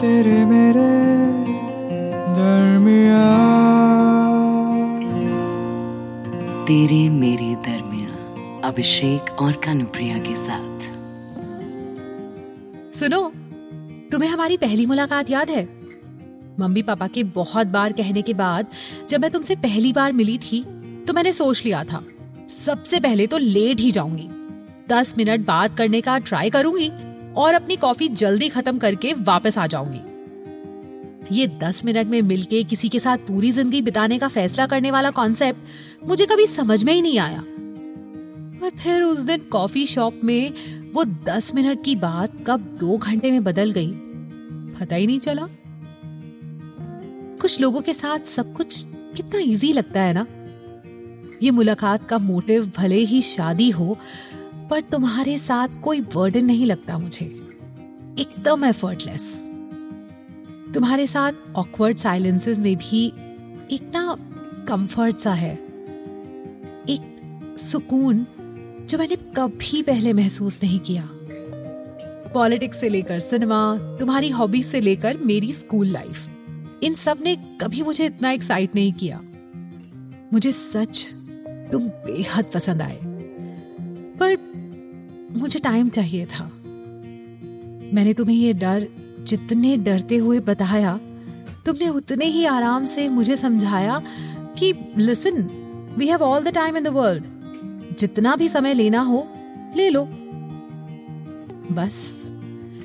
तेरे मेरे दरमिया तेरे मेरे दरमिया अभिषेक और कानुप्रिया के साथ। सुनो तुम्हें हमारी पहली मुलाकात याद है? मम्मी पापा के बहुत बार कहने के बाद जब मैं तुमसे पहली बार मिली थी तो मैंने सोच लिया था सबसे पहले तो लेट ही जाऊँगी। दस मिनट बात करने का ट्राई करूँगी और अपनी कॉफ़ी जल्दी खत्म करके वापस आ जाऊँगी। ये दस मिनट में मिलके किसी के साथ पूरी ज़िंदगी बिताने का फैसला करने वाला कॉन्सेप्ट मुझे कभी समझ में ही नहीं आया। और फिर उस दिन कॉफ़ी शॉप में वो दस मिनट की बात कब दो घंटे में बदल गई, पता ही नहीं चला। कुछ लोगों के साथ सब कुछ कितना इजी लगता है ना? ये मुलाकात का मोटिव भले ही शादी हो पर तुम्हारे साथ कोई बर्डन नहीं लगता मुझे। एकदम एफर्टलेस तुम्हारे साथ ऑकवर्ड साइलेंसेस में भी एक ना कंफर्ट सा है। एक सुकून जो मैंने कभी पहले महसूस नहीं किया। पॉलिटिक्स से लेकर सिनेमा तुम्हारी हॉबीज से लेकर मेरी स्कूल लाइफ इन सबने कभी मुझे इतना एक्साइट नहीं किया। मुझे सच तुम बेहद पसंद आए। पर मुझे टाइम चाहिए था। मैंने तुम्हें ये डर जितने डरते हुए बताया, तुमने उतने ही आराम से मुझे समझाया कि listen we have all the time in the world जितना भी समय लेना हो, ले लो। बस,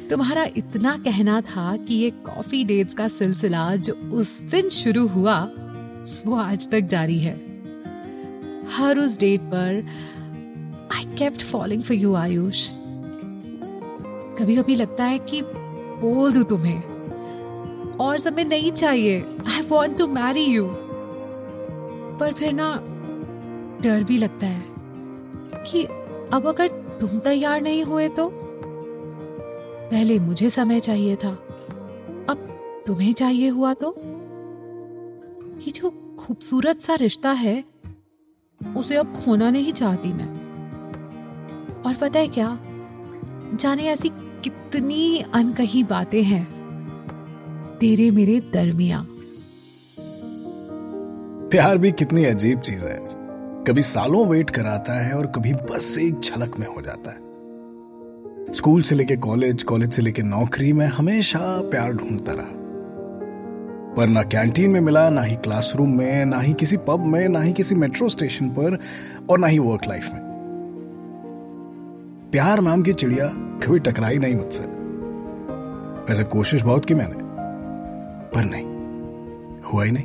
तुम्हारा इतना कहना था कि ये कॉफ़ी डेट्स का सिलसिला जो उस दिन शुरू हुआ, वो आज तक जारी है। हर उस डेट पर I kept following for you Ayush कभी कभी लगता है कि बोल दू तुम्हें। और समय नहीं चाहिए। I want to marry you पर फिर ना डर भी लगता है कि अब अगर तुम तैयार नहीं हुए तो? पहले मुझे समय चाहिए था। अब तुम्हें चाहिए हुआ तो? ये जो खूबसूरत सा रिश्ता है, उसे अब खोना नहीं चाहती मैं। और पता है क्या? जाने ऐसी कितनी अनकही बातें हैं। तेरे मेरे दरमिया। प्यार भी कितनी अजीब चीज़ है। कभी सालों वेट कराता है और कभी बस एक झलक में हो जाता है। स्कूल से लेके कॉलेज कॉलेज से लेके नौकरी में हमेशा प्यार ढूंढता रहा। पर ना कैंटीन में मिला, ना ही क्लासरूम में, ना ही किसी पब में, ना ही किसी मेट्रो स्टेशन पर और ना ही वर्क लाइफ में। प्यार नाम की चिड़िया कभी टकराई नहीं मुझसे। वैसे कोशिश बहुत की मैंने, पर नहीं, हुआ ही नहीं।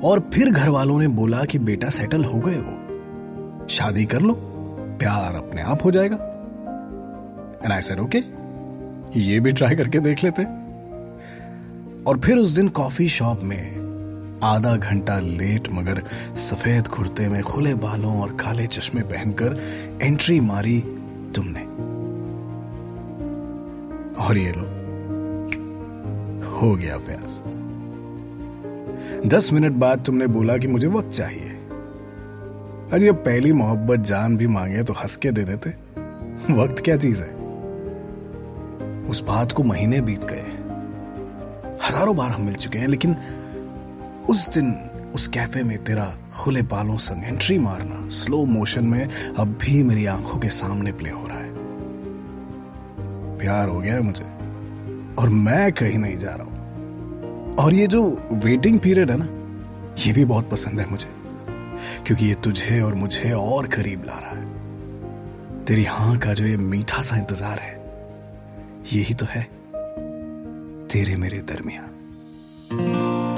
और फिर घर वालों ने बोला कि बेटा सेटल हो गए हो शादी कर लो, प्यार अपने आप हो जाएगा। एंड आई सेड ओके ये भी ट्राई करके देख लेते और फिर उस दिन कॉफ़ी शॉप में आधा घंटा लेट, मगर सफ़ेद कुर्ते में खुले बालों और काले चश्मे पहनकर एंट्री मारी तुमने। और ये लो, हो गया प्यार। दस मिनट बाद तुमने बोला कि मुझे वक्त चाहिए। अरे पहली मोहब्बत जान भी मांगे तो हंस के दे देते। वक्त क्या चीज़ है? उस बात को महीने बीत गए। हज़ारों बार हम मिल चुके हैं, लेकिन उस दिन उस कैफ़े में तेरा खुले बालों संग एंट्री मारना स्लो मोशन में अब भी मेरी आँखों के सामने प्ले हो रहा है। प्यार हो गया है मुझे। और मैं कहीं नहीं जा रहा हूँ। और ये जो वेटिंग पीरियड है ना, ये भी बहुत पसंद है मुझे। क्योंकि ये तुझे और मुझे और करीब ला रहा है। तेरी हाँ का जो ये मीठा सा इंतज़ार है यही तो है तेरे मेरे दरमिया